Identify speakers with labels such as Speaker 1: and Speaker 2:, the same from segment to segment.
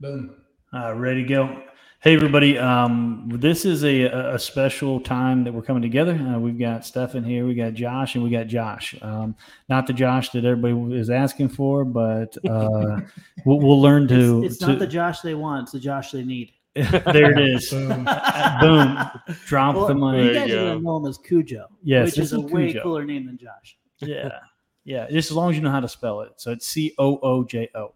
Speaker 1: Boom.
Speaker 2: Uh, ready to go. Hey, everybody. Um, this is a, a special time that we're coming together. Uh, we've got Stefan here, we got Josh, and we got Josh. Um, not the Josh that everybody is asking for, but uh, we'll, we'll, learn
Speaker 3: to. It's, it's to, not the Josh they want, it's the Josh they need.
Speaker 2: there it is. Boom. Boom. Drop well, the money.
Speaker 3: You guys are going to know him as Cujo, yes, which is a Cujo. way cooler name than Josh.
Speaker 2: Yeah. Yeah. Just as long as you know how to spell it. So it's C O O J O.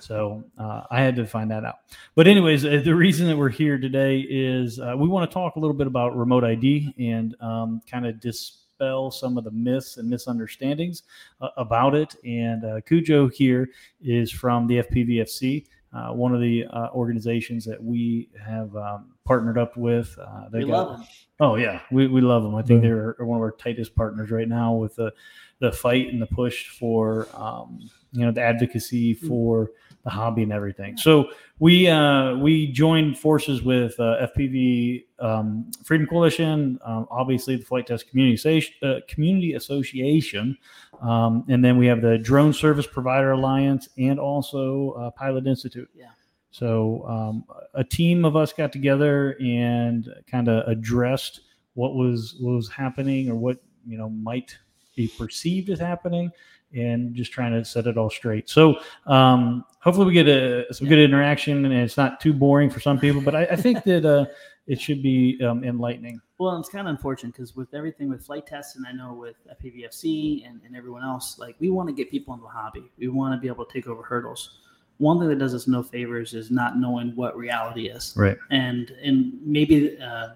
Speaker 2: So uh, I had to find that out. But anyways, uh, the reason that we're here today is uh, we want to talk a little bit about remote ID and um, kind of dispel some of the myths and misunderstandings uh, about it. And uh, Cujo here is from the FPVFC. Uh, one of the organizations that we have um, partnered up with.
Speaker 3: they we got, love them.
Speaker 2: Oh yeah, we, we love them. I think mm-hmm. they're one of our tightest partners right now with the the fight and the push for um, you know the advocacy mm. for the hobby and everything. So we uh, we joined forces with uh, FPV um, Freedom Coalition, um, obviously the Flite Test Community, uh, Community Association, um, and then we have the Drone Service Provider Alliance and also uh, Pilot Institute.
Speaker 3: Yeah.
Speaker 2: So um, a team of us got together and kind of addressed what was what was happening or what you know might be perceived as happening and just trying to set it all straight. So um, hopefully we get a, some good interaction and it's not too boring for some people, but I, I think that uh, it should be um, enlightening.
Speaker 3: Well, it's kind of unfortunate because with everything with flight tests and I know with FPVFC and, and everyone else, like we want to get people into the hobby. We want to be able to take over hurdles. One thing that does us no favors is not knowing what reality is.
Speaker 2: Right.
Speaker 3: And and maybe uh,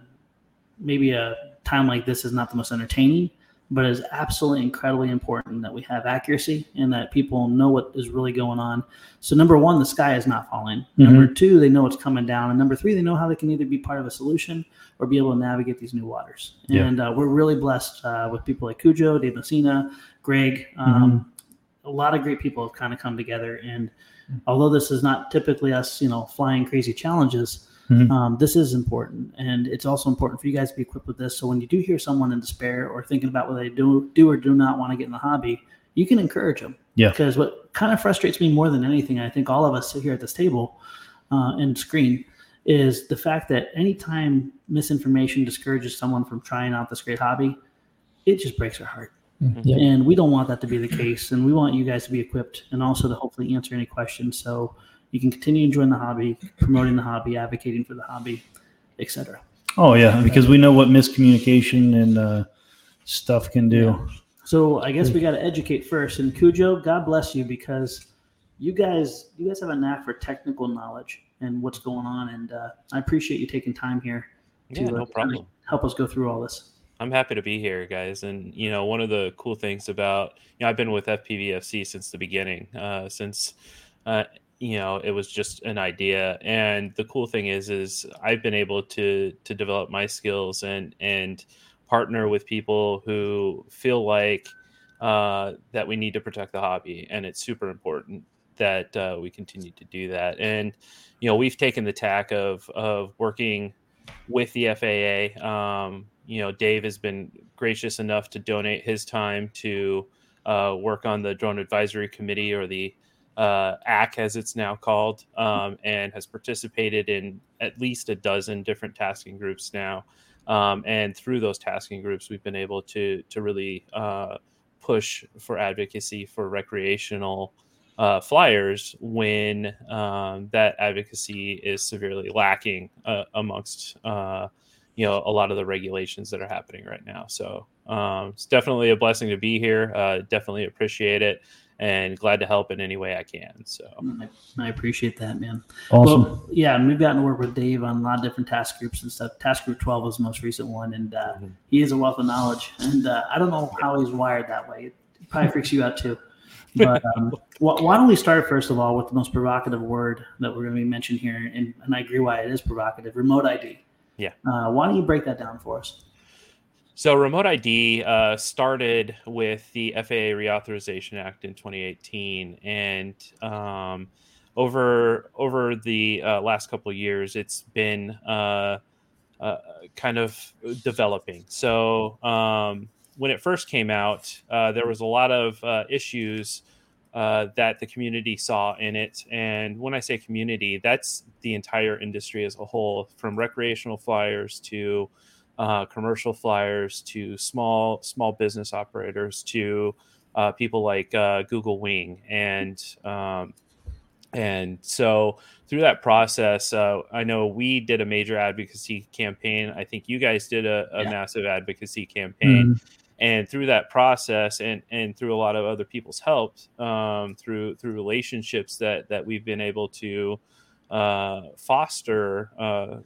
Speaker 3: maybe a time like this is not the most entertaining, but it's absolutely incredibly important that we have accuracy and that people know what is really going on. So number one, the sky is not falling. Mm-hmm. Number two, they know it's coming down, and number three, they know how they can either be part of a solution or be able to navigate these new waters. Yeah. And uh, we're really blessed uh, with people like Cujo, Dave Messina, Greg. Um, mm-hmm. A lot of great people have kind of come together, and although this is not typically us, you know, flying crazy challenges Mm-hmm. Um, this is important, and it's also important for you guys to be equipped with this. So when you do hear someone in despair or thinking about whether they do do or do not want to get in the hobby, you can encourage them.
Speaker 2: Yeah.
Speaker 3: Because what kind of frustrates me more than anything, I think all of us sit here at this table uh, and screen, is the fact that anytime misinformation discourages someone from trying out this great hobby, it just breaks our heart. Mm-hmm. Yep. And we don't want that to be the case. And we want you guys to be equipped and also to hopefully answer any questions. So you can continue enjoying the hobby, promoting the hobby, advocating for the hobby, etc.
Speaker 2: Oh yeah, because we know what miscommunication and uh, stuff can do. Yeah.
Speaker 3: So I guess we got to educate first. And Cujo, God bless you because you guys you guys have a knack for technical knowledge and what's going on, and uh, I appreciate you taking time here
Speaker 4: to yeah, no uh,
Speaker 3: help us go through all this.
Speaker 4: I'm happy to be here, guys. And you know, one of the cool things about you know, I've been with FPVFC since the beginning, uh, since uh, you know it was just an idea. And the cool thing is is i've been able to to develop my skills and and partner with people who feel like uh, that we need to protect the hobby. And it's super important that uh, we continue to do that. And you know we've taken the tack of of working with the faa um, you know dave has been gracious enough to donate his time to uh, work on the drone advisory committee or the uh, ACK, as it's now called, um, and has participated in at least a dozen different tasking groups now. Um, and through those tasking groups, we've been able to to really uh, push for advocacy for recreational uh, flyers when um, that advocacy is severely lacking uh, amongst uh, you know a lot of the regulations that are happening right now. So um, it's definitely a blessing to be here. Uh, definitely appreciate it and glad to help in any way I can. So
Speaker 3: I, appreciate that, man.
Speaker 2: Awesome. Well,
Speaker 3: yeah, and we've gotten to work with Dave on a lot of different task groups and stuff. Task Group 12 was the most recent one, and uh, mm-hmm. he is a wealth of knowledge. And uh, I don't know how he's wired that way. It probably freaks you out too. But um, why don't we start first of all with the most provocative word that we're going to be mentioned here, and, and I agree why it is provocative: remote ID.
Speaker 4: Yeah.
Speaker 3: Uh, why don't you break that down for us?
Speaker 4: So, remote ID uh, started with the FAA Reauthorization Act in 2018, and um, over over the uh, last couple of years, it's been uh, uh kind of developing. So, um, when it first came out, uh, there was a lot of uh, issues that the community saw in it. And when I say community, that's the entire industry as a whole, from recreational flyers to uh, commercial flyers to small small business operators to uh, people like uh, Google Wing and um, and so through that process, uh, I know we did a major advocacy campaign. I think you guys did a, a yeah. massive advocacy campaign. Mm-hmm and through that process and and through a lot of other people's help um, through through relationships that that we've been able to uh, foster uh,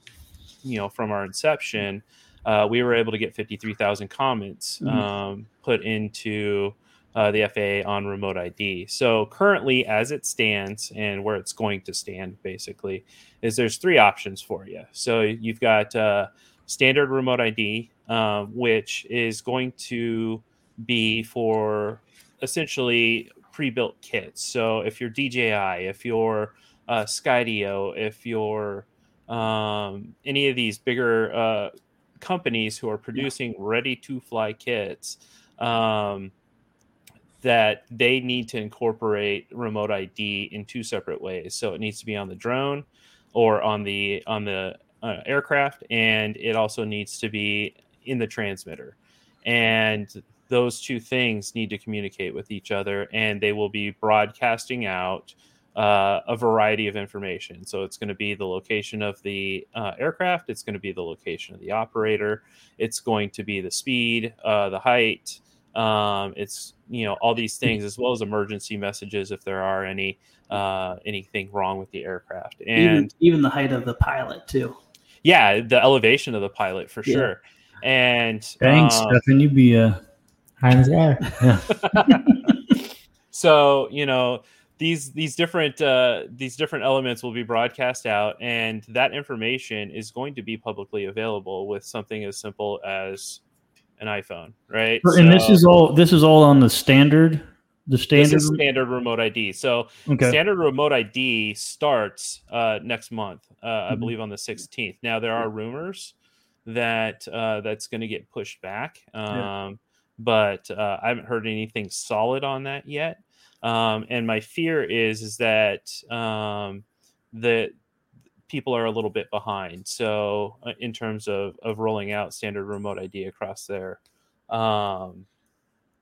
Speaker 4: you know from our inception uh, we were able to get 53,000 comments mm-hmm. um, put into uh, the FAA on remote ID. So currently, as it stands, and where it's going to stand, basically, is there's three options for you. So you've got uh, standard remote ID, um, which is going to be for essentially pre-built kits. So if you're DJI, if you're uh, Skydio, if you're um, any of these bigger uh, companies who are producing ready-to-fly kits, um, that they need to incorporate remote ID in two separate ways. So it needs to be on the drone or on the on the uh, aircraft, and it also needs to be in the transmitter. And those two things need to communicate with each other, and they will be broadcasting out uh, a variety of information. So it's going to be the location of the uh, aircraft, it's going to be the location of the operator, it's going to be the speed, uh, the height. Um, it's you know all these things as well as emergency messages if there are any uh, anything wrong with the aircraft and
Speaker 3: even, even the height of the pilot too
Speaker 4: yeah, the elevation of the pilot for yeah. sure. And
Speaker 2: thanks, um, Stefan. You be a high in the
Speaker 4: Yeah. so you know these these different uh, these different elements will be broadcast out, and that information is going to be publicly available with something as simple as an iPhone, right?
Speaker 2: And so, this is all this is all on the standard the standard
Speaker 4: standard remote ID. So okay. standard remote ID starts uh, next month, uh, mm-hmm. I believe on the 16th. Now there are rumors that uh, that's going to get pushed back, um, yeah. but uh, I haven't heard anything solid on that yet. Um, and my fear is is that um, that people are a little bit behind. So uh, in terms of of rolling out standard remote ID across their um,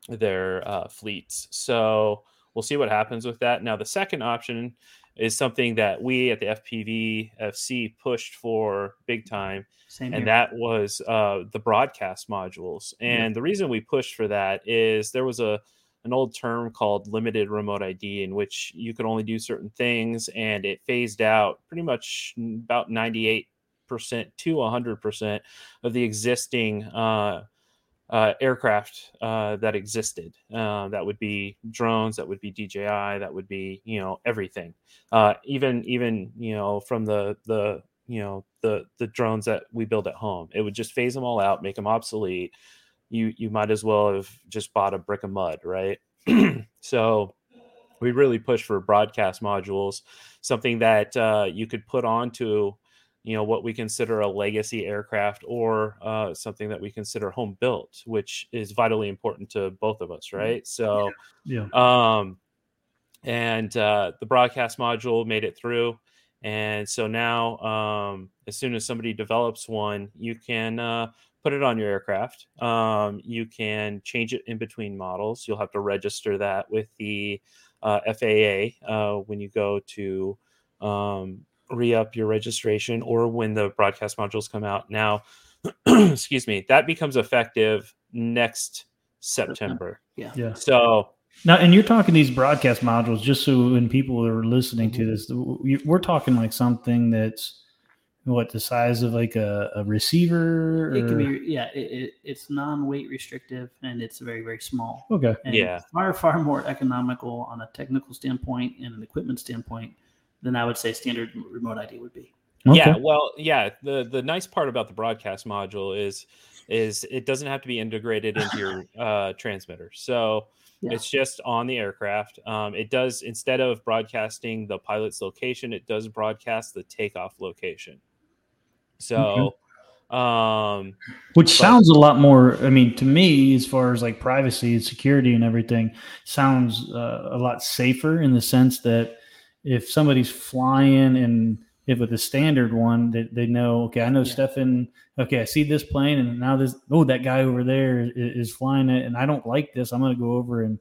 Speaker 4: their uh, fleets. So we'll see what happens with that. Now, the second option is something that we at the FPV FC pushed for big time, Same and here. that was uh, the broadcast modules. And yeah. the reason we pushed for that is there was a an old term called limited remote ID, in which you could only do certain things, and it phased out pretty much about ninety eight percent to hundred percent of the existing uh, uh, aircraft uh, that existed. Uh, that would be drones. That would be DJI. That would be you know everything. Uh, even even you know from the the you know the the drones that we build at home. It would just phase them all out, make them obsolete. You you might as well have just bought a brick of mud, right? so we really push for broadcast modules, something that uh, you could put onto you know what we consider a legacy aircraft or uh, something that we consider home built which is vitally important to both of us mm-hmm. right so
Speaker 2: yeah,
Speaker 4: yeah. um and uh, the broadcast module made it through and so now um, as soon as somebody develops one you can uh, put it on your aircraft. Um, you can change it in between models. You'll have to register that with the uh, faa uh, when you go to um, re-up your registration or when the broadcast modules come out. Now excuse me that becomes effective next september.
Speaker 3: Yeah.
Speaker 2: Yeah.
Speaker 4: So
Speaker 2: now and you're talking these broadcast modules just so when people are listening mm-hmm. to this we're talking like something that's what the size of like a, a receiver
Speaker 3: or? it can be yeah it, it, it's non-weight restrictive and it's very very small
Speaker 2: okay
Speaker 3: and
Speaker 4: yeah
Speaker 3: far far more economical on a technical standpoint and an equipment standpoint than I would say standard remote ID would be.
Speaker 4: Okay. Yeah, well, yeah. The the nice part about the broadcast module is is it doesn't have to be integrated into your uh, transmitter. So yeah. it's just on the aircraft. Um, it does instead of broadcasting the pilot's location, it does broadcast the takeoff location. So Um,
Speaker 2: Which
Speaker 4: but-
Speaker 2: sounds a lot more. I mean, to me, as far as like privacy and security and everything, sounds uh, a lot safer in the sense that if somebody's flying and if with a standard one, that they, know, okay, I know
Speaker 3: Yeah.
Speaker 2: Stefan. Okay, I see this plane, and now this. Oh, that guy over there is, is flying it, and I don't like this. I'm going to go over and,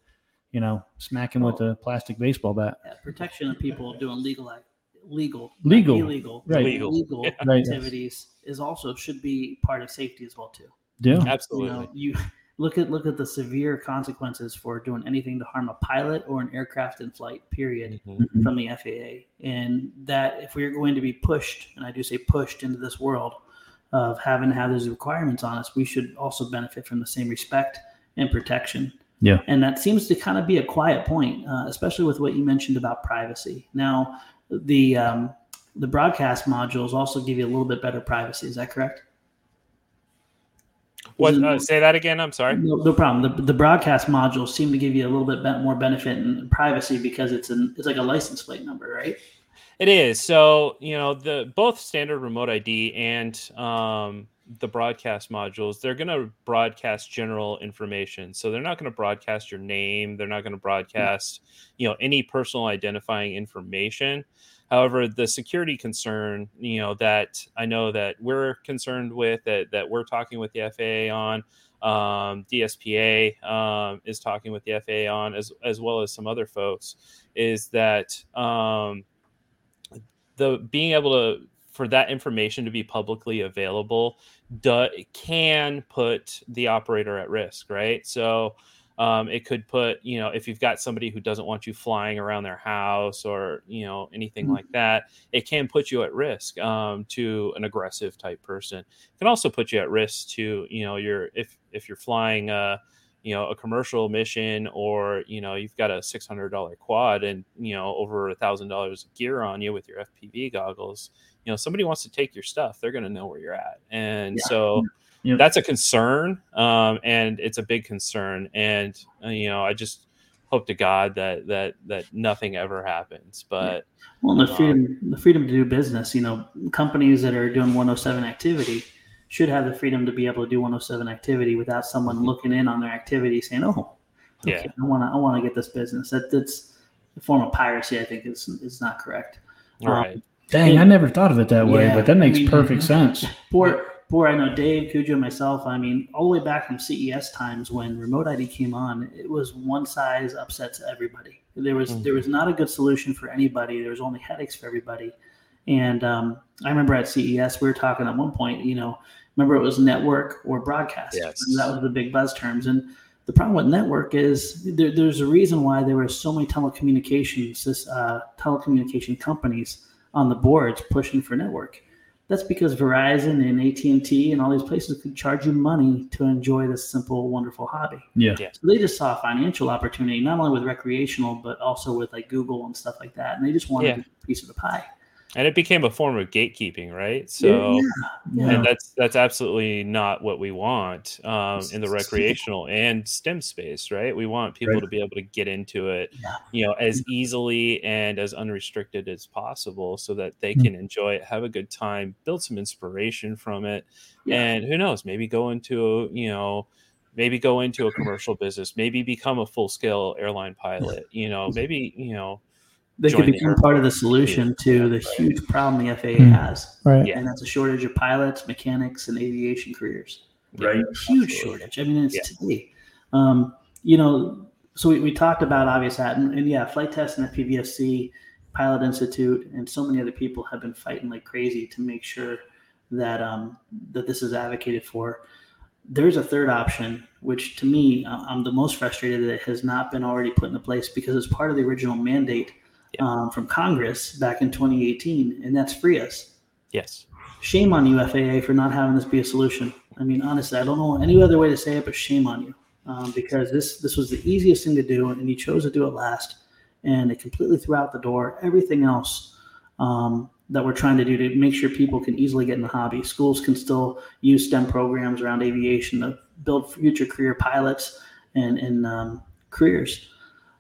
Speaker 2: you know, smack him with a plastic baseball bat.
Speaker 3: Yeah, protection of people doing legal act, legal,
Speaker 2: Legal.
Speaker 3: illegal,
Speaker 2: Right.
Speaker 4: Legal.
Speaker 3: legal
Speaker 4: Yeah.
Speaker 2: Right.
Speaker 3: activities is also should be part of safety as well too.
Speaker 2: Yeah,
Speaker 4: absolutely.
Speaker 3: You know, you look at look at the severe consequences for doing anything to harm a pilot or an aircraft in flight. Period.
Speaker 4: Mhm.
Speaker 3: From the FAA, and that if we are going to be pushed, and I do say pushed into this world of having to have those requirements on us, we should also benefit from the same respect and protection.
Speaker 2: Yeah.
Speaker 3: And that seems to kind of be a quiet point, uh, especially with what you mentioned about privacy. Now, the um, the broadcast modules also give you a little bit better privacy. Is that correct?
Speaker 4: What?
Speaker 3: Isn't-
Speaker 4: Uh, say that again. I'm sorry.
Speaker 3: No, no problem. The, the broadcast modules seem to give you a little bit more benefit and privacy because it's an it's like a license plate number, right?
Speaker 4: It is. So, you know, the both standard remote ID and um, the broadcast modules, they're going to broadcast general information. So they're not going to broadcast your name. They're not going to broadcast, you know, any personal identifying information. However, the security concern, you know, that I know that we're concerned with, that that we're talking with the FAA on, um, DSPA um, is talking with the FAA on, as as well as some other folks, is that um, the being able to for that information to be publicly available do, can put the operator at risk right so um, it could put you know if you've got somebody who doesn't want you flying around their house or you know anything
Speaker 3: Mhm.
Speaker 4: like that it can put you at risk um, to an aggressive type person it can also put you at risk to you know your if if you're flying uh you know a commercial mission or you know you've got a $600 quad and you know over a thousand dollars gear on you with your fpv goggles you know somebody wants to take your stuff they're going to know where you're at and
Speaker 3: Yeah.
Speaker 4: so
Speaker 2: Yep.
Speaker 4: that's a concern um, and it's a big concern and uh, you know i just hope to god that that that nothing ever happens but
Speaker 3: Well, and the
Speaker 4: Um,
Speaker 3: freedom the freedom to do business. You know, companies that are doing 107 activity should have the freedom to be able to do 107 activity without someone looking in on their activity saying, "Oh, okay,
Speaker 4: Yeah.
Speaker 3: I want to I want to get this business." That that's a form of piracy. I think is is not correct.
Speaker 4: all right
Speaker 2: dang, I never thought of it that way,
Speaker 3: Yeah,
Speaker 2: but that makes
Speaker 3: I mean-
Speaker 2: perfect sense.
Speaker 3: Poor, poor. I know Dave, Cujo, myself. I mean, all the way back from CES times when remote ID came on, it was one size upsets everybody. There was
Speaker 4: Mhm.
Speaker 3: there was not a good solution for anybody. There was only headaches for everybody. And um, I remember at CES we were talking at one point. You know, remember it was network or broadcast.
Speaker 4: Yes.
Speaker 3: And that was the big buzz terms. And the problem with network is there, there's a reason why there were so many telecommunications this, uh, telecommunication companies on the boards pushing for network. That's because Verizon and AT and T and all these places could charge you money to enjoy this simple, wonderful hobby.
Speaker 2: Yeah.
Speaker 3: So they just saw a financial opportunity, not only with recreational, but also with like Google and stuff like that. And they just wanted
Speaker 4: Yeah.
Speaker 3: a piece of the pie.
Speaker 4: And it became a form of gatekeeping right so
Speaker 3: yeah.
Speaker 4: and that's that's absolutely not what we want um, in the recreational and STEM space, right? We want people
Speaker 2: Right.
Speaker 4: to be able to get into it,
Speaker 3: Yeah.
Speaker 4: you know, as easily and as unrestricted as possible, so that they
Speaker 2: Mm.
Speaker 4: can enjoy it, have a good time, build some inspiration from it,
Speaker 3: Yeah.
Speaker 4: and who knows, maybe go into you know. Maybe go into a commercial business. Maybe become a full-scale airline pilot. You know, maybe you know,
Speaker 3: they could become part of the
Speaker 4: Force.
Speaker 3: solution to the
Speaker 4: Right.
Speaker 3: huge problem the FAA
Speaker 2: Hmm.
Speaker 3: has,
Speaker 2: Right.
Speaker 4: Yeah.
Speaker 3: and that's a shortage of pilots, mechanics, and aviation careers.
Speaker 2: Right.
Speaker 3: huge
Speaker 4: Absolutely.
Speaker 3: shortage. I mean, it's
Speaker 4: Yeah.
Speaker 3: today. Um, you know, so we, we talked about obvious that, and, and yeah, Flite Test and the PVFC, Pilot Institute, and so many other people have been fighting like crazy to make sure that um, that this is advocated for. There's a third option, which to me, uh, I'm the most frustrated that it has not been already put into place because it's part of the original mandate
Speaker 4: Yeah.
Speaker 3: um, from Congress back in 2018, and that's FRIAs.
Speaker 4: yes,
Speaker 3: shame on you FAA for not having this be a solution. I mean, honestly, I don't know any other way to say it, but shame on you um, because this this was the easiest thing to do, and you chose to do it last, and it completely threw out the door everything else um, that we're trying to do to make sure people can easily get in the hobby. Schools can still use STEM programs around aviation to build future career pilots and and um, careers.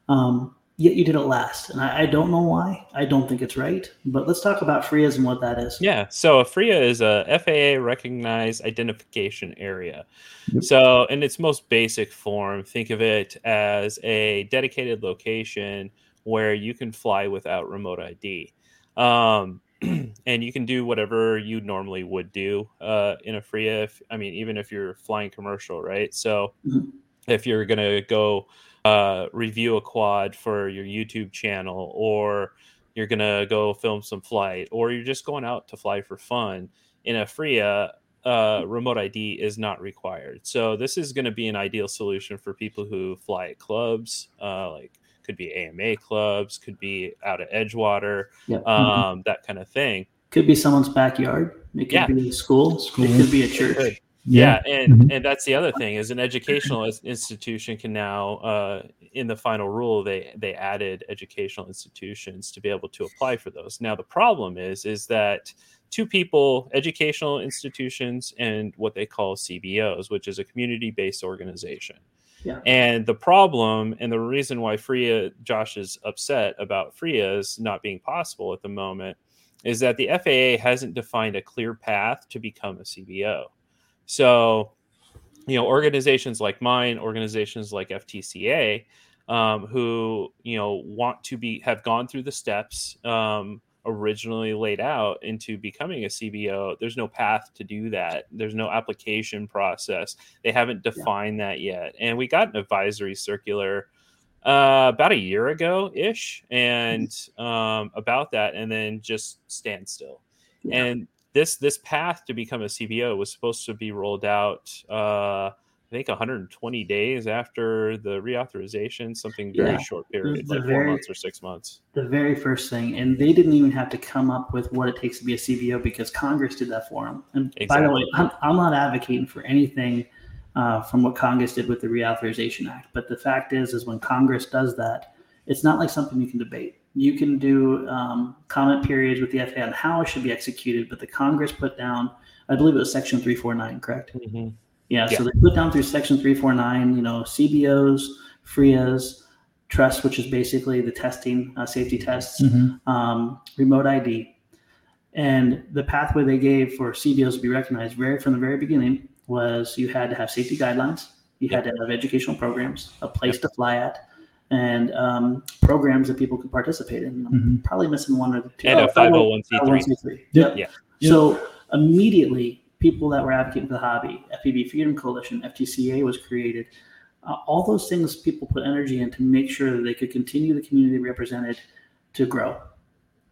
Speaker 3: Um, yet you did it last. And I, I, don't know why. I don't think it's right. But let's talk about FRIAs and what that is.
Speaker 4: Yeah. So a FRIA is a FAA recognized identification area. Yep. So in its most basic form, think of it as a dedicated location where you can fly without remote ID. Um, and you can do whatever you normally would do uh, in a FRIA. If, I mean, even if you're flying commercial, right? So mm-hmm. if you're going to go uh, review a quad for your YouTube channel, or you're gonna go film some flight, or you're just going out to fly for fun. In a FRIA, uh, remote ID is not required. So this is going to be an ideal solution for people who fly at clubs, uh, like could be AMA clubs, could be out at Edgewater, yeah. um, mm-hmm. that kind of thing.
Speaker 3: Could be someone's backyard. It could yeah. be a school. school. It could be a church.
Speaker 4: Yeah, yeah and mm-hmm. and that's the other thing is an educational institution can now uh, in the final rule they they added educational institutions to be able to apply for those. Now the problem is is that two people, educational institutions and what they call CBOs, which is a community based organization. Yeah. And the problem and the reason why FRIA Josh is upset about FRIAs not being possible at the moment is that the FAA hasn't defined a clear path to become a CBO. So, you know, organizations like mine, organizations like FTCA, um, who you know want to be have gone through the steps um, originally laid out into becoming a CBO. There's no path to do that. There's no application process. They haven't defined yeah. that yet. And we got an advisory circular uh, about a year ago ish, and mm-hmm. um, about that, and then just stand still. Yeah. And this this path to become a CBO was supposed to be rolled out. Uh, I think 120 days after the reauthorization, something very yeah. short period, like very, four months or six months.
Speaker 3: The very first thing, and they didn't even have to come up with what it takes to be a CBO because Congress did that for them. And exactly. by the way, I'm, I'm not advocating for anything uh, from what Congress did with the Reauthorization Act, but the fact is, is when Congress does that, it's not like something you can debate you can do um, comment periods with the FAA on how it should be executed, but the Congress put down, I believe it was Section 349, correct? Mm-hmm. Yeah, yeah, so they put down through Section 349, you know, CBOs, FRIAs, trust, which is basically the testing, uh, safety tests, mm-hmm. um, remote ID. And the pathway they gave for CBOs to be recognized very from the very beginning was you had to have safety guidelines, you had to have educational programs, a place to fly at, and um, programs that people could participate in. I'm mm-hmm. probably missing one or two.
Speaker 4: And oh, a 501c3.
Speaker 3: Yep. Yeah. So immediately, people that were advocating for the hobby, FPV Freedom Coalition, FTCA was created. Uh, all those things people put energy in to make sure that they could continue the community represented to grow.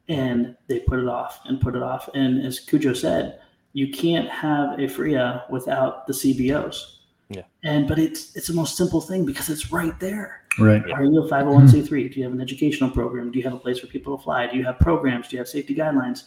Speaker 3: And they put it off and put it off. And as Cujo said, you can't have a FRIA without the CBOs.
Speaker 4: Yeah.
Speaker 3: And but it's it's the most simple thing because it's right there.
Speaker 2: Right.
Speaker 3: Are you a 501c3? Do you have an educational program? Do you have a place for people to fly? Do you have programs? Do you have safety guidelines?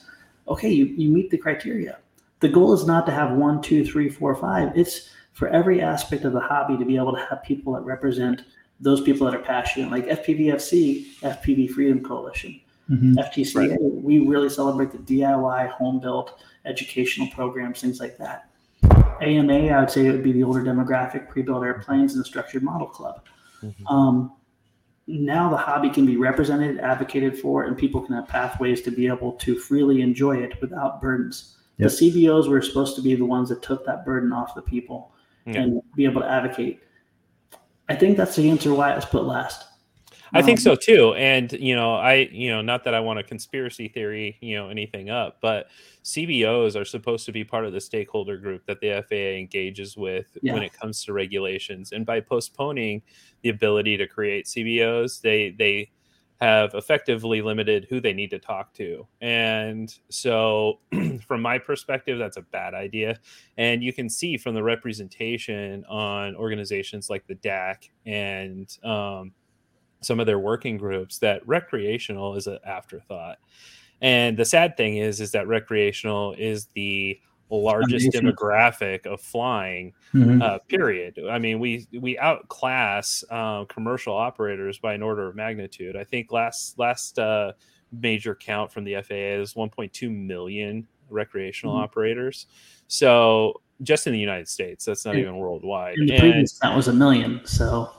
Speaker 3: Okay, you, you meet the criteria. The goal is not to have one, two, three, four, five. It's for every aspect of the hobby to be able to have people that represent those people that are passionate, like FPVFC, FPV Freedom Coalition, mm-hmm. FTCA. Right. We really celebrate the DIY, home built educational programs, things like that. AMA, I would say it would be the older demographic, pre built airplanes, and the structured model club. Mm-hmm. Um, now the hobby can be represented, advocated for, and people can have pathways to be able to freely enjoy it without burdens. Yep. The CBOs were supposed to be the ones that took that burden off the people yep. and be able to advocate. I think that's the answer why it was put last.
Speaker 4: I think um, so too. And you know, I you know, not that I want a conspiracy theory, you know, anything up, but CBOs are supposed to be part of the stakeholder group that the FAA engages with yeah. when it comes to regulations. And by postponing the ability to create CBOs, they they have effectively limited who they need to talk to. And so, from my perspective, that's a bad idea. And you can see from the representation on organizations like the DAC and um, some of their working groups that recreational is an afterthought. And the sad thing is, is that recreational is the largest demographic of flying. Mm-hmm. Uh, period. I mean, we we outclass uh, commercial operators by an order of magnitude. I think last last uh, major count from the FAA is 1.2 million recreational mm-hmm. operators. So just in the United States. That's not
Speaker 3: Yeah.
Speaker 4: even worldwide.
Speaker 3: And the
Speaker 4: And-
Speaker 3: previous count was a million, so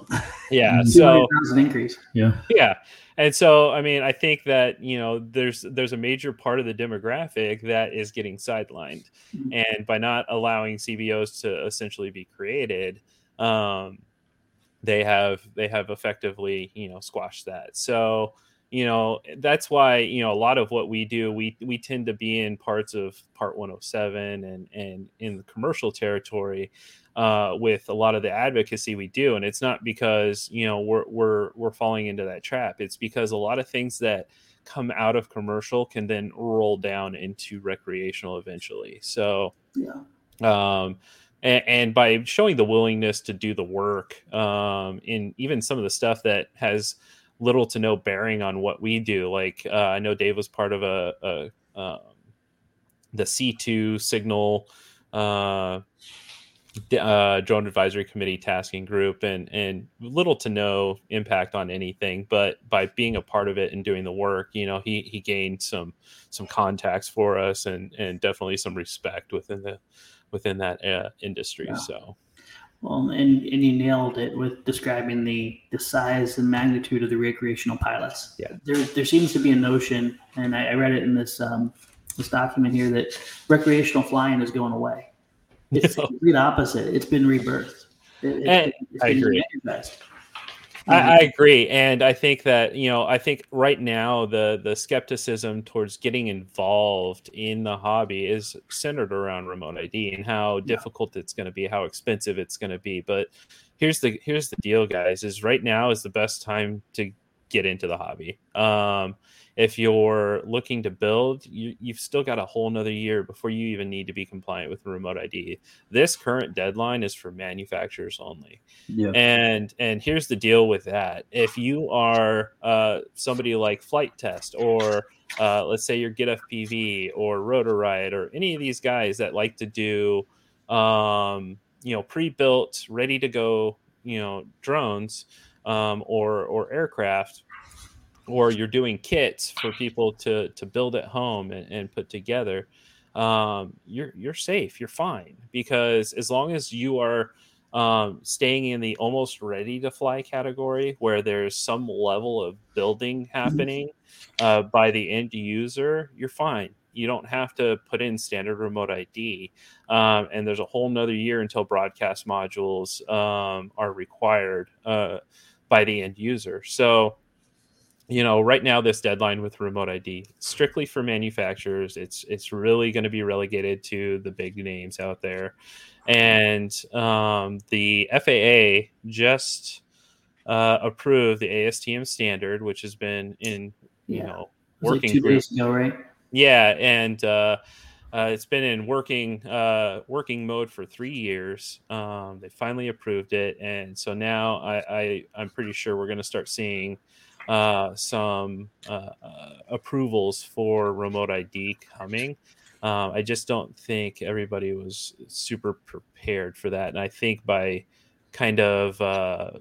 Speaker 4: yeah, so
Speaker 3: 200,000 increase.
Speaker 2: Yeah.
Speaker 4: yeah and so i mean i think that you know there's there's a major part of the demographic that is getting sidelined
Speaker 3: Mhm.
Speaker 4: and by not allowing cbos to essentially be created um they have they have effectively you know squashed that so you know that's why you know a lot of what we do we we tend to be in parts of part 107 and and in the commercial territory uh, with a lot of the advocacy we do, and it's not because you know we're we're we're falling into that trap. It's because a lot of things that come out of commercial can then roll down into recreational eventually. So
Speaker 3: Yeah.
Speaker 4: um, and, and by showing the willingness to do the work um, in even some of the stuff that has little to no bearing on what we do. Like uh, I know Dave was part of a, a um, the C2 signal uh, uh, drone advisory committee tasking group and and little to no impact on anything but by being a part of it and doing the work you know he he gained some some contacts for us and and definitely some respect within the within that uh, industry
Speaker 3: Yeah.
Speaker 4: so
Speaker 3: Well, and, and you nailed it with describing the, the size and magnitude of the recreational pilots.
Speaker 4: Yeah.
Speaker 3: There, there seems to be a notion, and I, I read it in this um, this document here that recreational flying is going away. It's
Speaker 4: No.
Speaker 3: the complete opposite. It's been rebirthed. It, it's
Speaker 4: And
Speaker 3: been- it's
Speaker 4: I
Speaker 3: been
Speaker 4: agree. I, I agree, and I think that you know, I think right now the the skepticism towards getting involved in the hobby is centered around remote ID and how difficult it's going to be, how expensive it's going to be. But here's the here's the deal, guys: is right now is the best time to get into the hobby. Um, if you're looking to build, you, you've still got a whole nother year before you even need to be compliant with remote ID. This current deadline is for manufacturers only
Speaker 2: Yeah.
Speaker 4: and and here's the deal with that if you are uh, somebody like Flite Test or uh, let's say your get fpv or rotor riot or any of these guys that like to do um, you know pre-built ready to go you know drones um, or or aircraft or you're doing kits for people to to build at home and, and put together um, you're you're safe you're fine because as long as you are um, staying in the almost ready to fly category where there's some level of building happening uh, by the end user, you're fine. You don't have to put in standard remote ID. Um, and there's a whole nother year until broadcast modules um, are required uh, by the end user. So, you know, right now this deadline with remote ID strictly for manufacturers. It's it's really going to be relegated to the big names out there, and um, the FAA just uh, approved the ASTM standard, which has been in you
Speaker 3: Yeah.
Speaker 4: know
Speaker 3: It was like
Speaker 4: working
Speaker 3: two
Speaker 4: group
Speaker 3: days ago, right?
Speaker 4: yeah, and uh, uh, it's been in working uh, working mode for three years. Um, they finally approved it, and so now I, I I'm pretty sure we're going to start seeing uh, some uh, uh, approvals for remote ID coming. Um, I just don't think everybody was super prepared for that, and I think by kind of uh,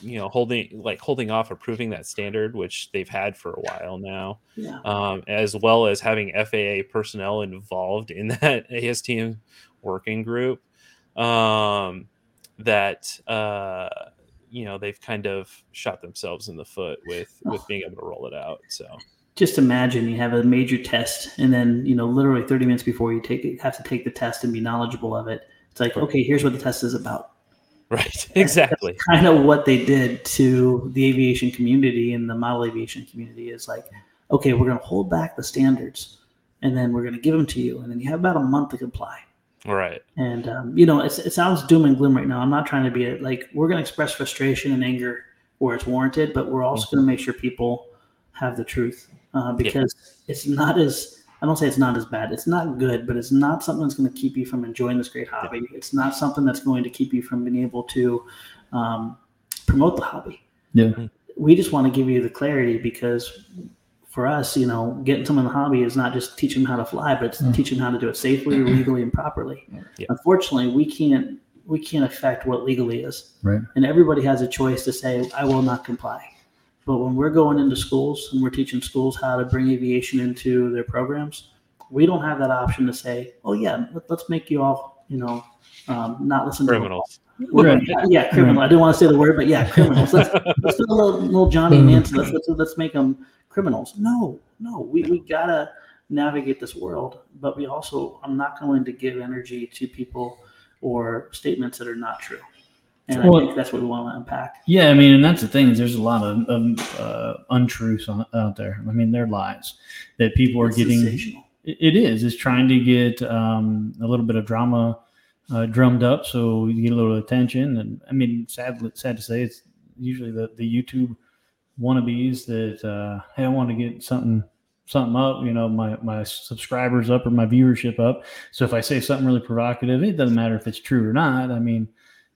Speaker 4: you know holding like holding off approving that standard, which they've had for a while now
Speaker 3: Yeah.
Speaker 4: um, as well as having FAA personnel involved in that ASTM working group. Um, that uh, you know they've kind of shot themselves in the foot with oh. with being able to roll it out. So
Speaker 3: Just imagine you have a major test, and then you know, literally 30 minutes before you take it, have to take the test and be knowledgeable of it. It's like, okay, here's what the test is about.
Speaker 4: right, exactly.
Speaker 3: kind of what they did to the aviation community and the model aviation community is like, okay, we're going to hold back the standards and then we're going to give them to you. And then you have about a month to comply.
Speaker 4: Right,
Speaker 3: And, um, you know, it's, it sounds doom and gloom right now. I'm not trying to be a, like, we're going to express frustration and anger where it's warranted, but we're also going to make sure people have the truth uh, because it's not as, I don't say it's not as bad. It's not good, but it's not something that's going to keep you from enjoying this great hobby. It's not something that's going to keep you from being able to um, promote the hobby.
Speaker 2: Yeah.
Speaker 3: We just want to give you the clarity because for us, you know, getting someone in the hobby is not just teaching them how to fly, but it's
Speaker 2: Mm.
Speaker 3: teaching them how to do it safely, legally, and properly.
Speaker 4: Yeah.
Speaker 3: Unfortunately, we can't we can't affect what legally is,
Speaker 2: Right.
Speaker 3: and everybody has a choice to say, "I will not comply." But when we're going into schools and we're teaching schools how to bring aviation into their programs, we don't have that option to say, "Oh yeah, let, let's make you all you know, um, not listen
Speaker 4: Criminals.
Speaker 3: to criminals.
Speaker 2: Right.
Speaker 3: yeah, criminal. I didn't want to say the word, but yeah, criminals. Let's, let's do a little, little Johnny Manson. Let's, let's let's make them criminals. No, no, we, we gotta navigate this world, but we also I'm not going to give energy to people or statements that are not true. And
Speaker 2: Well-
Speaker 3: I think that's what we want to unpack.
Speaker 2: Yeah, I mean, and that's the thing is there's a lot of, of uh, untruths on, out there. I mean, they're lies that people are
Speaker 3: It's
Speaker 2: getting. it is. It's trying to get um, a little bit of drama uh, drummed up so you get a little attention. And I mean, sad, sad to say, it's usually the, the YouTube wannabes that, uh, hey, I want to get something something up, you know, my, my subscribers up or my viewership up. So if I say something really provocative, it doesn't matter if it's true or not. I mean,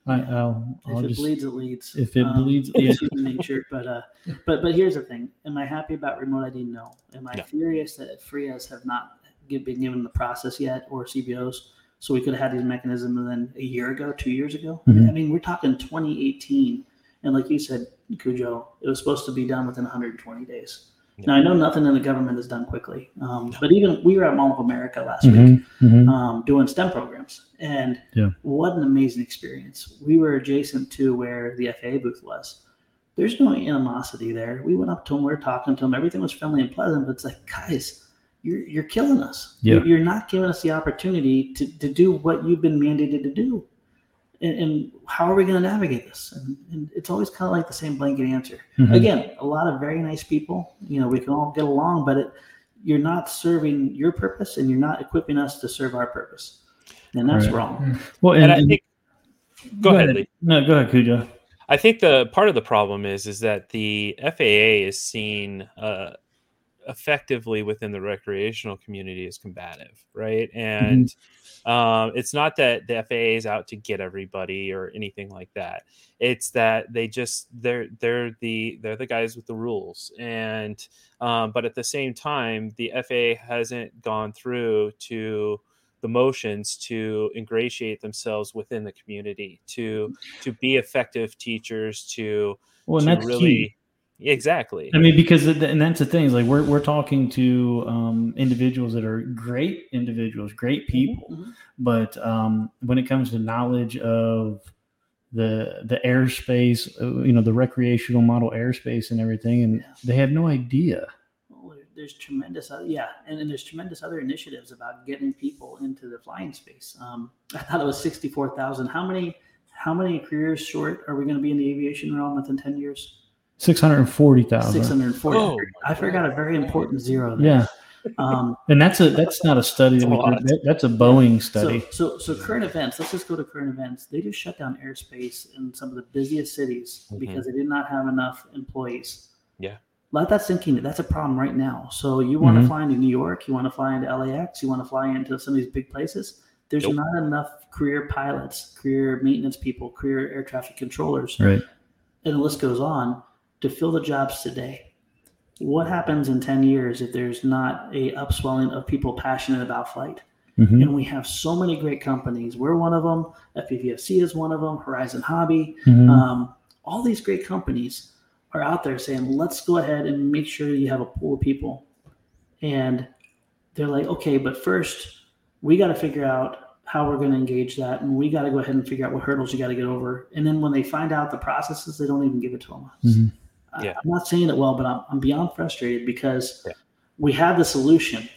Speaker 2: I, I'll,
Speaker 3: If
Speaker 2: I'll
Speaker 3: it
Speaker 2: just,
Speaker 3: bleeds, it leads.
Speaker 2: if it
Speaker 3: Um,
Speaker 2: bleeds,
Speaker 3: it's
Speaker 2: yeah.
Speaker 3: human nature. But uh, but but here's the thing: Am I happy about remote ID? No. Am I
Speaker 4: No.
Speaker 3: furious that FRIAs have not give, been given the process yet, or CBOs? So we could have had these mechanisms then a year ago, two years ago.
Speaker 2: Mhm.
Speaker 3: I mean, we're talking 2018, and like you said, Cujo, it was supposed to be done within 120 days.
Speaker 4: Yeah.
Speaker 3: Now I know nothing in the government is done quickly, um, but even we were at Mall of America last week
Speaker 2: Mhm, mhm.
Speaker 3: um, doing STEM programs. And
Speaker 2: Yeah.
Speaker 3: what an amazing experience. We were adjacent to where the FAA booth was. There's no animosity there. We went up to them, we were talking to them, everything was friendly and pleasant, but it's like, guys, you're, you're killing us.
Speaker 2: Yeah.
Speaker 3: You're, you're not giving us the opportunity to, to do what you've been mandated to do. And, and how are we going to navigate this? And, and it's always kind of like the same blanket answer
Speaker 2: Mhm.
Speaker 3: again a lot of very nice people you know we can all get along but it, you're not serving your purpose and you're not equipping us to serve our purpose and that's
Speaker 2: Right.
Speaker 3: wrong
Speaker 2: Well, and,
Speaker 4: And I think go ahead, Lee.
Speaker 2: No, go ahead, Cujo.
Speaker 4: I think the part of the problem is is that the FAA is seen uh, effectively within the recreational community is combative, right? And um, it's not that the FAA is out to get everybody or anything like that. It's that they just they're they're the they're the guys with the rules, and um, but at the same time, the FAA hasn't gone through to the motions to ingratiate themselves within the community to to be effective teachers to,
Speaker 2: Well,
Speaker 4: to
Speaker 2: that's
Speaker 4: really
Speaker 2: key.
Speaker 4: Exactly
Speaker 2: I mean, because th- and that's the thing is like we're we're talking to um, individuals that are great individuals, great people,
Speaker 3: Mhm.
Speaker 2: but um, when it comes to knowledge of the the airspace, uh, you know, the recreational model airspace and everything, and
Speaker 3: Yeah.
Speaker 2: they have no idea.
Speaker 3: Well, there's tremendous other, yeah and then there's tremendous other initiatives about getting people into the flying space um, i thought it was 64000 how many how many careers short are we going to be in the aviation realm within 10 years
Speaker 2: Six hundred and forty thousand.
Speaker 3: 640
Speaker 4: Oh,
Speaker 3: i forgot a very important zero there.
Speaker 2: Yeah,
Speaker 3: um,
Speaker 2: and that's a that's not a study that
Speaker 4: That's a
Speaker 2: we That- That's a Boeing study.
Speaker 3: So, so, so current events. Let's just go to current events. They just shut down airspace in some of the busiest cities
Speaker 4: Mhm.
Speaker 3: because they did not have enough employees.
Speaker 4: Yeah.
Speaker 3: Let that sink in. That's a problem right now. So you want
Speaker 2: Mhm.
Speaker 3: to fly into New York, you want to fly into LAX, you want to fly into some of these big places. There's
Speaker 4: Nope.
Speaker 3: not enough career pilots, career maintenance people, career air traffic controllers,
Speaker 2: right.
Speaker 3: and the list goes on to fill the jobs today. What happens in 10 years if there's not a upswelling of people passionate about flight?
Speaker 2: Mhm.
Speaker 3: and we have so many great companies. We're one of them. FPVFC is one of them. Horizon Hobby.
Speaker 2: Mhm.
Speaker 3: Um, all these great companies are out there saying, "Let's go ahead and make sure you have a pool of people." And they're like, "Okay, but first, we got to figure out how we're going to engage that, and we got to go ahead and figure out what hurdles you got to get over." And then when they find out the processes, they don't even give it to them.
Speaker 2: Mhm.
Speaker 3: I-
Speaker 4: Yeah.
Speaker 3: I'm not saying it well, but I'm, I'm beyond frustrated because
Speaker 4: Yeah.
Speaker 3: we have the solution,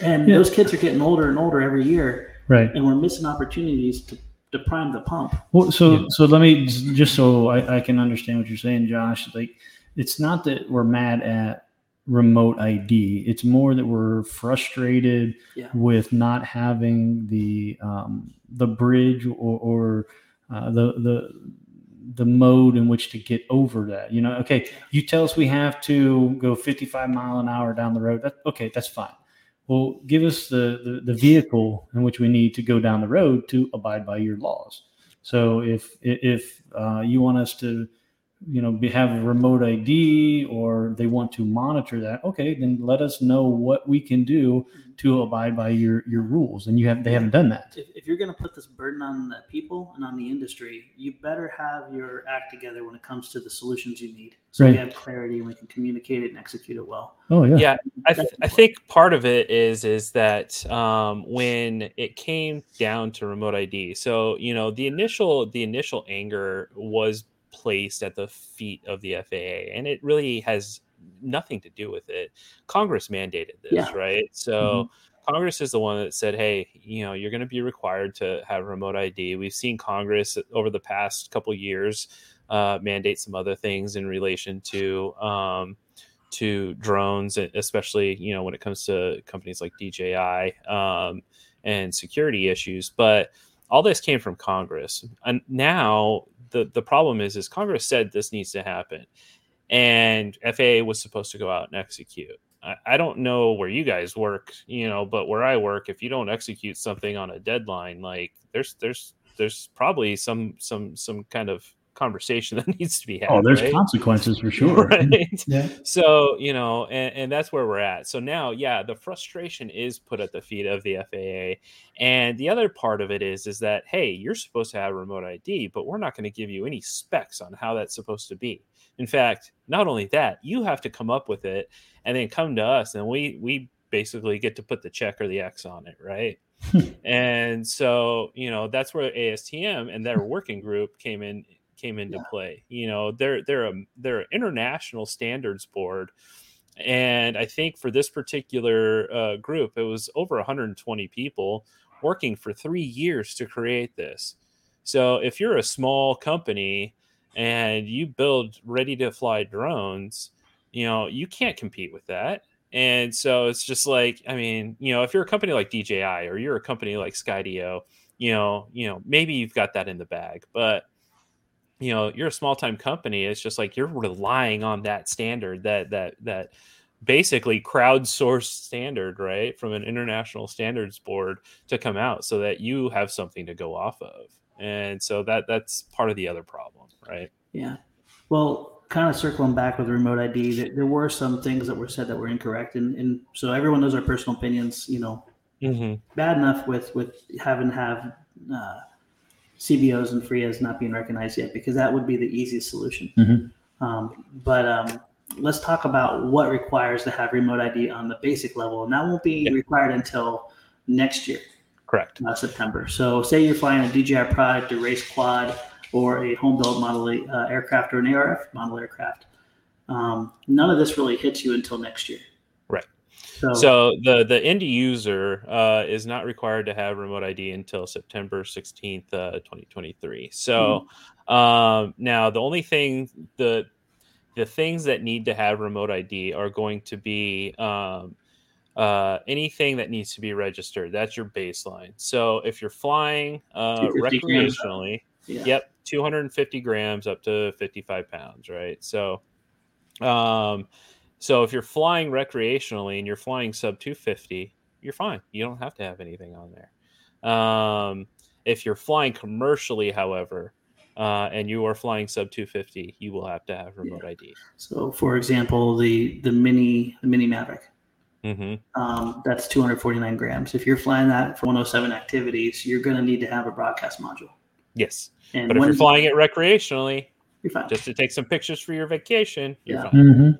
Speaker 3: and
Speaker 2: Yeah.
Speaker 3: those kids are getting older and older every year
Speaker 2: Right.
Speaker 3: and we're missing opportunities to, to prime the pump.
Speaker 2: Well, so
Speaker 4: Yeah.
Speaker 2: so let me just so I, I can understand what you're saying, Josh. Like, it's not that we're mad at remote ID. It's more that we're frustrated
Speaker 3: Yeah.
Speaker 2: with not having the um, the bridge or, or uh, the the the mode in which to get over that. You know, okay, you tell us we have to go 55 mile an hour down the road. That, okay, that's fine. Well, give us the, the the vehicle in which we need to go down the road to abide by your laws. So if if uh, you want us to you know be, have a remote id or they want to monitor that okay then let us know what we can do to abide by your your rules. And you have they haven't done that.
Speaker 3: If, if you're going to put this burden on the people and on the industry you better have your act together when it comes to the solutions you need. So
Speaker 2: Right.
Speaker 3: we have clarity and we can communicate it and execute it well.
Speaker 2: Oh yeah.
Speaker 4: Yeah I, th- I think part of it is is that um, when it came down to remote id so you know the initial the initial anger was placed at the feet of the faa and it really has nothing to do with it congress mandated this
Speaker 3: Yeah.
Speaker 4: right so congress is the one that said hey you know you're going to be required to have remote id we've seen congress over the past couple years uh, mandate some other things in relation to um, to drones, especially you know when it comes to companies like DJI um, and security issues. But all this came from Congress, and now the the problem is is Congress said this needs to happen, and FAA was supposed to go out and execute. I, I don't know where you guys work, you know, but where I work, if you don't execute something on a deadline, like there's there's there's probably some some some kind of conversation that needs to be had.
Speaker 2: oh there's
Speaker 4: right?
Speaker 2: consequences for sure
Speaker 4: right?
Speaker 2: yeah
Speaker 4: So, you know, and, and that's where we're at. So now, yeah, the frustration is put at the feet of the FAA. And the other part of it is, is that, hey, you're supposed to have remote ID, but we're not going to give you any specs on how that's supposed to be. In fact, not only that, you have to come up with it and then come to us and we, we basically get to put the check or the X on it. Right. Hmm. and so, you know, that's where ASTM and their working group came in came into play. You know, they're they're a they're an international standards board, and I think for this particular uh, group, it was over 120 people working for three years to create this. So if you're a small company and you build ready to fly drones, you know you can't compete with that. And so it's just like, I mean, you know, if you're a company like DJI or you're a company like Skydio, you know, you know, maybe you've got that in the bag, but you know you're a small time company it's just like you're relying on that standard that that that basically crowdsourced standard right from an international standards board to come out so that you have something to go off of and so that that's part of the other problem right
Speaker 3: Yeah. Well, kind of circling back with remote ID, there, there were some things that were said that were incorrect, and, and so everyone knows our personal opinions. You know,
Speaker 4: mm-hmm.
Speaker 3: bad enough with with having have uh, CBOs and FRIAs not being recognized yet, because that would be the easiest solution.
Speaker 2: Mhm.
Speaker 3: Um, but um, let's talk about what requires to have remote ID on the basic level, and that won't be
Speaker 4: Yeah.
Speaker 3: required until next year
Speaker 4: correct
Speaker 3: uh, September. So, say you're flying a DJI product, a race quad, or a home built model uh, aircraft or an ARF model aircraft. Um, none of this really hits you until next year. So,
Speaker 4: so the the end user uh, is not required to have remote id until september 16th uh, 2023 so um, now the only thing the the things that need to have remote id are going to be um, uh, anything that needs to be registered. That's your baseline. So if you're flying uh, recreationally
Speaker 3: yeah.
Speaker 4: Yep, 250 grams up to 55 pounds, right? So, um, so if you're flying recreationally and you're flying sub 250, you're fine. You don't have to have anything on there. Um, if you're flying commercially, however, uh, and you are flying sub 250, you will have to have remote ID.
Speaker 3: So, for example, the the mini the mini Mavic.
Speaker 4: Mm-hmm.
Speaker 3: Um, that's 249 grams. If you're flying that for 107 activities, you're going to need to have a broadcast module.
Speaker 4: Yes,
Speaker 3: And
Speaker 4: but if you're flying it recreationally,
Speaker 3: you're fine.
Speaker 4: just to take some pictures for your vacation, you're
Speaker 3: Yeah.
Speaker 4: fine.
Speaker 2: hmm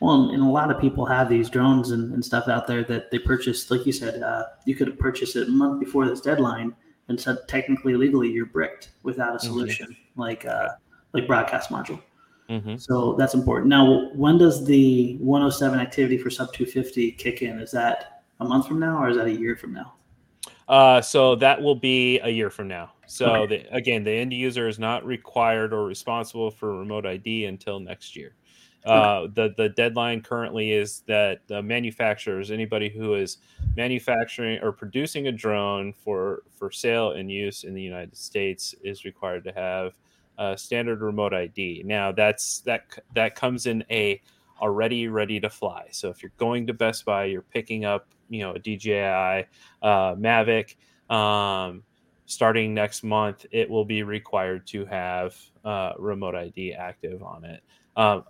Speaker 3: Well, and a lot of people have these drones and, and stuff out there that they purchased. Like you said, uh, you could have purchased it a month before this deadline, and said technically, legally, you're bricked without a solution like uh, like broadcast module.
Speaker 4: Mm-hmm.
Speaker 3: So that's important. Now, when does the 107 activity for sub 250 kick in? Is that a month from now, or is that a year from now?
Speaker 4: Uh, so that will be a year from now. So
Speaker 3: Okay.
Speaker 4: the, again, the end user is not required or responsible for remote ID until next year. Uh, the the deadline currently is that the manufacturers, anybody who is manufacturing or producing a drone for for sale and use in the United States, is required to have uh, standard remote ID. Now that's that that comes in a already ready to fly. So if you're going to Best Buy, you're picking up you know a DJI uh, Mavic. Um, starting next month, it will be required to have uh, remote ID active on it, um,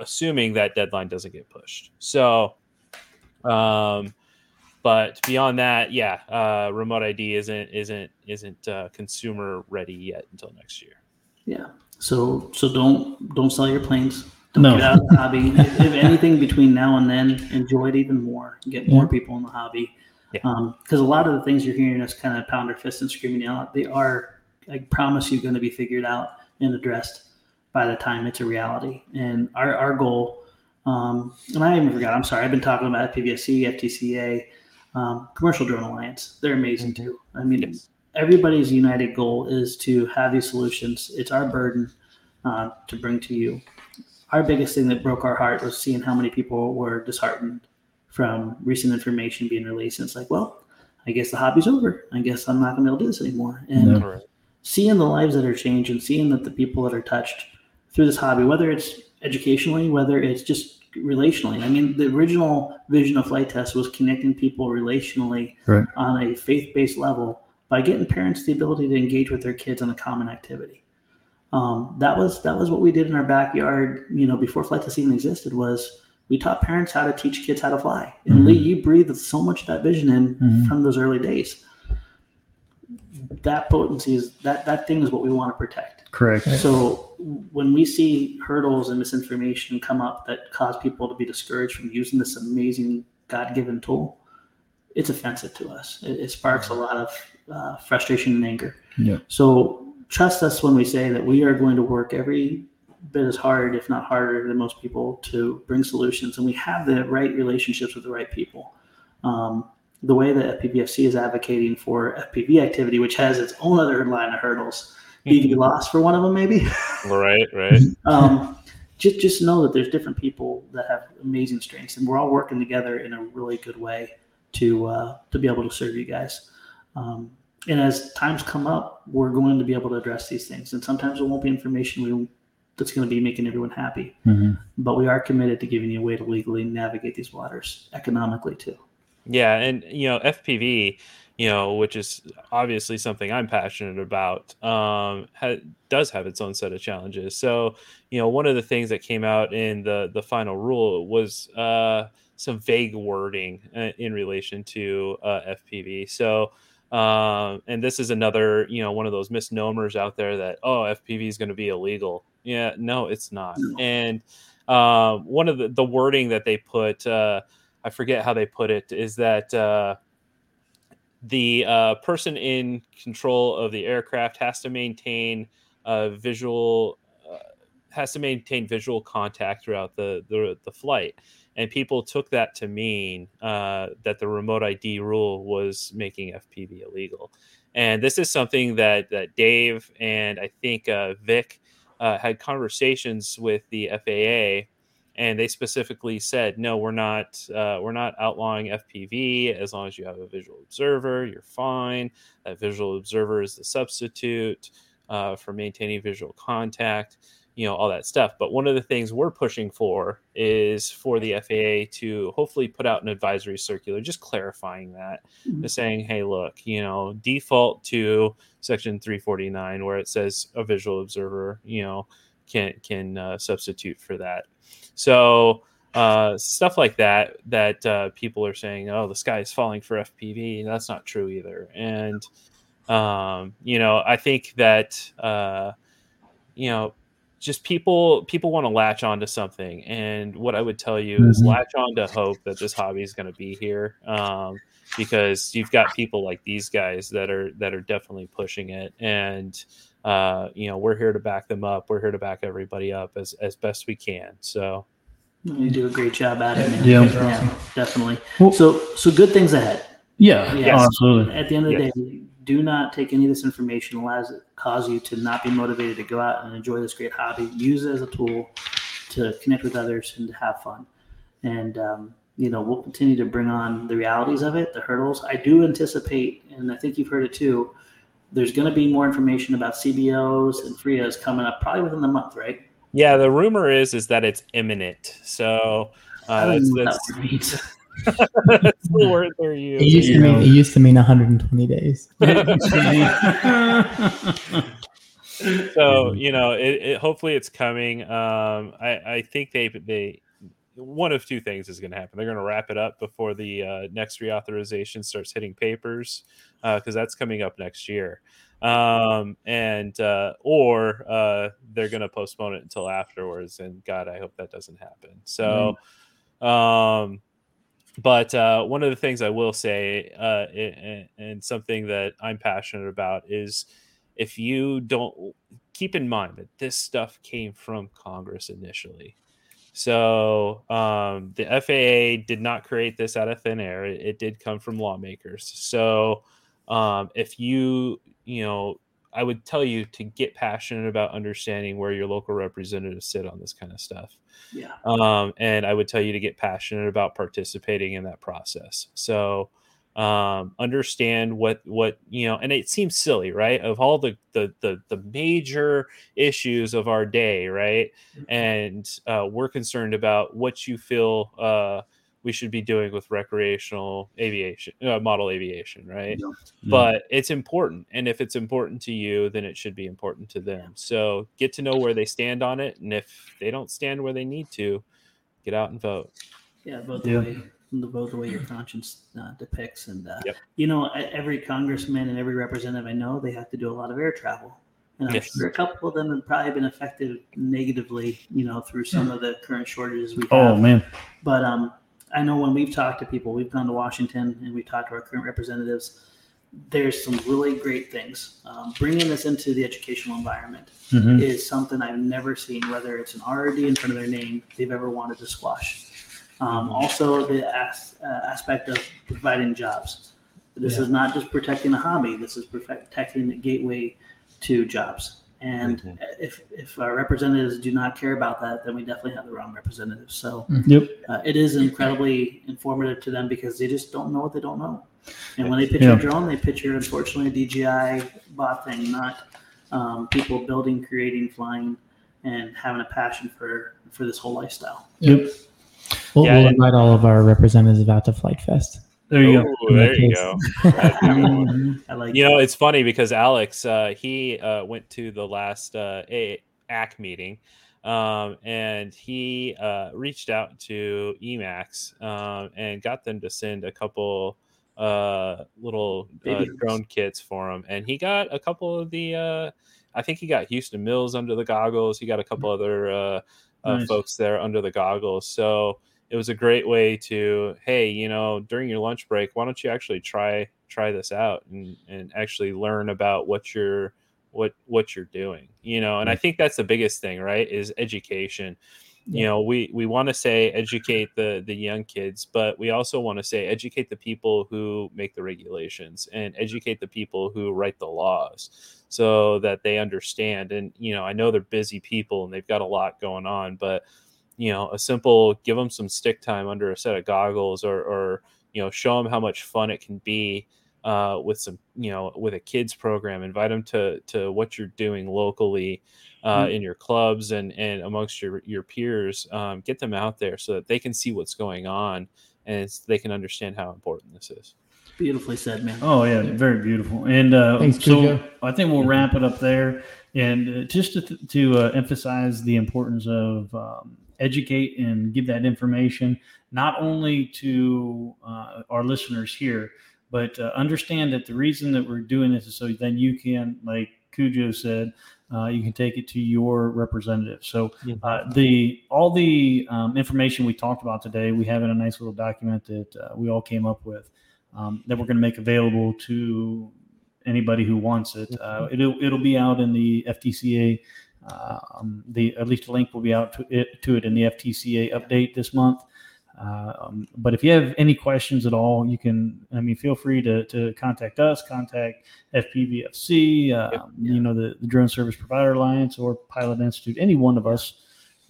Speaker 4: assuming that deadline doesn't get pushed. So, um, but beyond that, yeah, uh, remote ID isn't isn't isn't uh, consumer ready yet until next year.
Speaker 3: Yeah. So so don't don't sell your planes. Don't
Speaker 2: No.
Speaker 3: get out of the hobby. if, if anything between now and then, enjoy it even more. Get more people in the hobby.
Speaker 4: Yeah.
Speaker 3: Because a lot of the things you're hearing us kind of pound our fists and screaming out, they are, I promise you, going to be figured out and addressed by the time it's a reality. And our, our goal, um, and I even forgot, I'm sorry, I've been talking about FPVFC, FTCA, um, Commercial Drone Alliance. They're amazing too. I mean,
Speaker 4: Yes.
Speaker 3: everybody's united goal is to have these solutions. It's our burden uh, to bring to you. Our biggest thing that broke our heart was seeing how many people were disheartened from recent information being released. And it's like, well, I guess the hobby's over. I guess I'm not going to be able to do this anymore. And.
Speaker 4: Right.
Speaker 3: seeing the lives that are changed and seeing that the people that are touched through this hobby, whether it's educationally, whether it's just relationally. I mean, the original vision of Flite Test was connecting people relationally
Speaker 2: Right.
Speaker 3: on a faith-based level by getting parents the ability to engage with their kids on a common activity. Um, that was that was what we did in our backyard. You know, before Flite Test even existed, was we taught parents how to teach kids how to fly. And
Speaker 2: Mhm.
Speaker 3: Lee, you breathed so much of that vision in
Speaker 2: Mhm.
Speaker 3: from those early days. That potency is that that thing is what we want to protect.
Speaker 2: Correct.
Speaker 3: So when we see hurdles and misinformation come up that cause people to be discouraged from using this amazing God-given tool, it's offensive to us. It, it sparks a lot of uh, frustration and anger.
Speaker 2: Yeah.
Speaker 3: So trust us when we say that we are going to work every bit as hard, if not harder, than most people to bring solutions, and we have the right relationships with the right people. Um, the way that FPVFC is advocating for FPV activity, which has its own other line of hurdles, BVLOS for one of them, maybe.
Speaker 4: Right, right.
Speaker 3: um, just just know that there's different people that have amazing strengths, and we're all working together in a really good way to uh, to be able to serve you guys. Um, and as times come up, we're going to be able to address these things, and sometimes it won't be information we that's going to be making everyone happy,
Speaker 2: Mhm.
Speaker 3: but we are committed to giving you a way to legally navigate these waters economically too.
Speaker 4: Yeah, and you know FPV, you know, which is obviously something I'm passionate about, um, ha- does have its own set of challenges. So, you know, one of the things that came out in the the final rule was uh, some vague wording uh, in relation to uh, FPV. So. Um, and this is another, you know, one of those misnomers out there that oh, FPV is going to be illegal. Yeah, no, it's not.
Speaker 3: No.
Speaker 4: And um, one of the the wording that they put, uh, I forget how they put it, is that uh, the uh, person in control of the aircraft has to maintain uh, visual uh, has to maintain visual contact throughout the, the the flight. And people took that to mean uh, that the remote ID rule was making FPV illegal. And this is something that that Dave and I think Vic had conversations with the FAA and they specifically said no we're not uh, we're not outlawing fpv as long as you have a visual observer you're fine. That visual observer is the substitute uh, for maintaining visual contact you know all that stuff. But one of the things we're pushing for is for the faa to hopefully put out an advisory circular just clarifying that
Speaker 3: Mhm.
Speaker 4: just saying hey look you know default to section 349 where it says a visual observer you know can can uh, substitute for that so uh, stuff like that that uh, people are saying, "Oh, the sky is falling for FPV." That's not true either. And um, you know, I think that uh, you know, just people people want to latch onto something, and what I would tell you is
Speaker 2: Mhm.
Speaker 4: latch on to hope that this hobby is going to be here. Um, because you've got people like these guys that are that are definitely pushing it and uh, you know we're here to back them up we're here to back everybody up as as best we can so
Speaker 3: You do a great job at it, man.
Speaker 2: Yeah.
Speaker 3: yeah definitely.
Speaker 2: Well-
Speaker 3: So so good things ahead.
Speaker 2: Yeah.
Speaker 3: Yes.
Speaker 2: oh, absolutely.
Speaker 3: At the end of the
Speaker 4: Yes.
Speaker 3: day, do not take any of this information allows it cause you to not be motivated to go out and enjoy this great hobby. Use it as a tool to connect with others and to have fun. And um, you know, we'll continue to bring on the realities of it, the hurdles. I do anticipate, and I think you've heard it too. There's going to be more information about CBOs and FRIAs coming up probably within the month, right?
Speaker 4: yeah the rumor is is that it's imminent so uh,
Speaker 3: don't
Speaker 4: that's,
Speaker 3: know
Speaker 4: that's
Speaker 3: that word means.
Speaker 4: That's the word they're
Speaker 1: It used to mean it used to mean 120 days.
Speaker 4: so you know, it, it, hopefully it's coming. Um, I, I think they they one of two things is going to happen. They're going to wrap it up before the uh, next reauthorization starts hitting papers because uh, that's coming up next year, um, and uh, or uh, they're going to postpone it until afterwards. And God, I hope that doesn't happen. So, mm. um, but uh, one of the things I will say, uh, and, and something that I'm passionate about is if you don't keep in mind that this stuff came from Congress initially. So um, the FAA did not create this out of thin air. It, it did come from lawmakers. So um, if you, you know, I would tell you to get passionate about understanding where your local representatives sit on this kind of stuff.
Speaker 3: Yeah.
Speaker 4: Um, and I would tell you to get passionate about participating in that process. So um, understand what what you know and it seems silly right? Of all the the the, the major issues of our day right? Mm-hmm. and uh, we're concerned about what you feel uh, we should be doing with recreational aviation uh, model aviation right? Yeah. but it's important and if it's important to you then it should be important to them. So get to know where they stand on it and if they don't stand where they need to get out and vote.
Speaker 3: Yeah vote the way the vote the way your conscience uh, depicts. And uh, yep. you know, every congressman and every representative I know, they have to do a lot of air travel. And I'm yes. sure a couple of them have probably been affected negatively, you know, through some of the current shortages we
Speaker 2: oh, have. Oh man!
Speaker 3: But um, I know when we've talked to people, we've gone to Washington and we talked to our current representatives. There's some really great things. Um, bringing this into the educational environment mm-hmm. is something I've never seen. Whether it's an RD in front of their name, they've ever wanted to squash. Um, also, the as, uh, aspect of providing jobs. This yeah. is not just protecting a hobby. This is protecting the gateway to jobs. And mm-hmm. if if our representatives do not care about that, then we definitely have the wrong representatives. So
Speaker 2: mm-hmm. yep.
Speaker 3: uh, it is incredibly informative to them because they just don't know what they don't know. And when they picture yeah. a drone, they picture unfortunately a DJI bot thing, not um, people building, creating, flying, and having a passion for for this whole lifestyle.
Speaker 2: Yep.
Speaker 1: We'll, yeah, we'll invite all of our representatives out to Flite Fest.
Speaker 2: There you Ooh,
Speaker 4: go. There you go. I like. You know, it's funny because Alex, uh, he uh, went to the last uh, ACK meeting, um, and he uh, reached out to Emax um, and got them to send a couple uh, little uh, drone kits for him, and he got a couple of the. Uh, I think he got Houston Mills under the goggles. He got a couple mm-hmm. other uh, nice. folks there under the goggles. So it was a great way to hey you know during your lunch break why don't you actually try try this out and and actually learn about what you're what what you're doing you know and i think that's the biggest thing right is education you know we we want to say educate the the young kids but we also want to say educate the people who make the regulations and educate the people who write the laws so that they understand. And you know i know they're busy people and they've got a lot going on but you know a simple give them some stick time under a set of goggles or or you know show them how much fun it can be uh, with some you know with a kids program. Invite them to to what you're doing locally uh, mm-hmm. in your clubs and and amongst your your peers um, get them out there so that they can see what's going on and they can understand how important this is.
Speaker 3: Beautifully said man.
Speaker 2: Oh yeah very beautiful. And uh, Thanks, so i think we'll wrap it up there. And uh, just to, to uh, emphasize the importance of um, educate and give that information not only to uh, our listeners here, but uh, understand that the reason that we're doing this is so then you can, like Cujo said, uh, you can take it to your representative. So uh, the all the um, information we talked about today, we have in a nice little document that uh, we all came up with um, that we're going to make available to anybody who wants it. Uh, it'll it'll be out in the FTCA um, the at least a link will be out to it, to it in the FTCA update this month. Uh, um, but if you have any questions at all, you can. I mean, feel free to, to contact us, contact FPVFC, uh, yep. you know, the, the Drone Service Provider Alliance or Pilot Institute, any one of us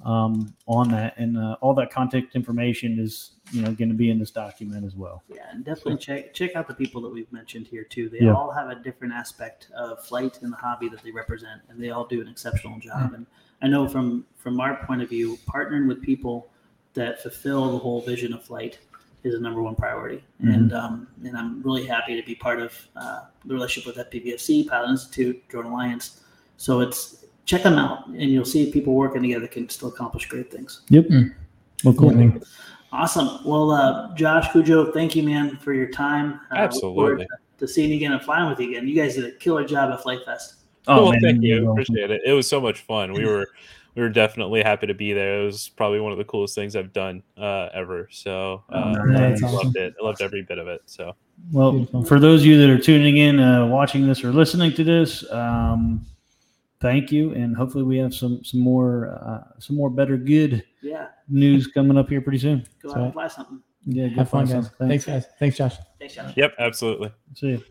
Speaker 2: um, on that, and uh, all that contact information is you know going to be in this document as well.
Speaker 3: Yeah, and definitely check check out the people that we've mentioned here too. They yeah. all have a different aspect of flight and the hobby that they represent, and they all do an exceptional job. Mm-hmm. And I know from from our point of view, partnering with people that fulfill the whole vision of flight is a number one priority.
Speaker 2: Mhm.
Speaker 3: And um, and I'm really happy to be part of uh, the relationship with FPVFC, Pilot Institute, Drone Alliance. So it's check them out, and you'll see people working together can still accomplish great things.
Speaker 2: Yep.
Speaker 1: Mm.
Speaker 2: Well, cool.
Speaker 1: Yeah.
Speaker 3: Awesome. Well, uh, Josh Cujo, thank you, man, for your time. Uh,
Speaker 4: Absolutely.
Speaker 3: To seeing you again and flying with you again. You guys did a killer job at Flite Fest.
Speaker 2: Oh,
Speaker 4: well,
Speaker 2: man,
Speaker 4: thank you.
Speaker 2: you're welcome.
Speaker 4: Appreciate it. It was so much fun. We were we were definitely happy to be there. It was probably one of the coolest things I've done uh, ever. So
Speaker 2: Oh,
Speaker 4: uh,
Speaker 2: nice.
Speaker 4: I
Speaker 1: That's
Speaker 4: loved it. I loved every bit of it. So
Speaker 2: Well,
Speaker 1: Beautiful.
Speaker 2: for those of you that are tuning in, uh, watching this, or listening to this, um, thank you, and hopefully we have some some more uh, some more better good
Speaker 3: Yeah.
Speaker 2: news coming up here pretty soon.
Speaker 3: Go out and fly something.
Speaker 2: yeah, good
Speaker 1: Have fun,
Speaker 2: fun,
Speaker 1: guys. Thanks, guys. Thanks, Josh.
Speaker 3: Thanks, Josh.
Speaker 4: yep, absolutely.
Speaker 2: See you.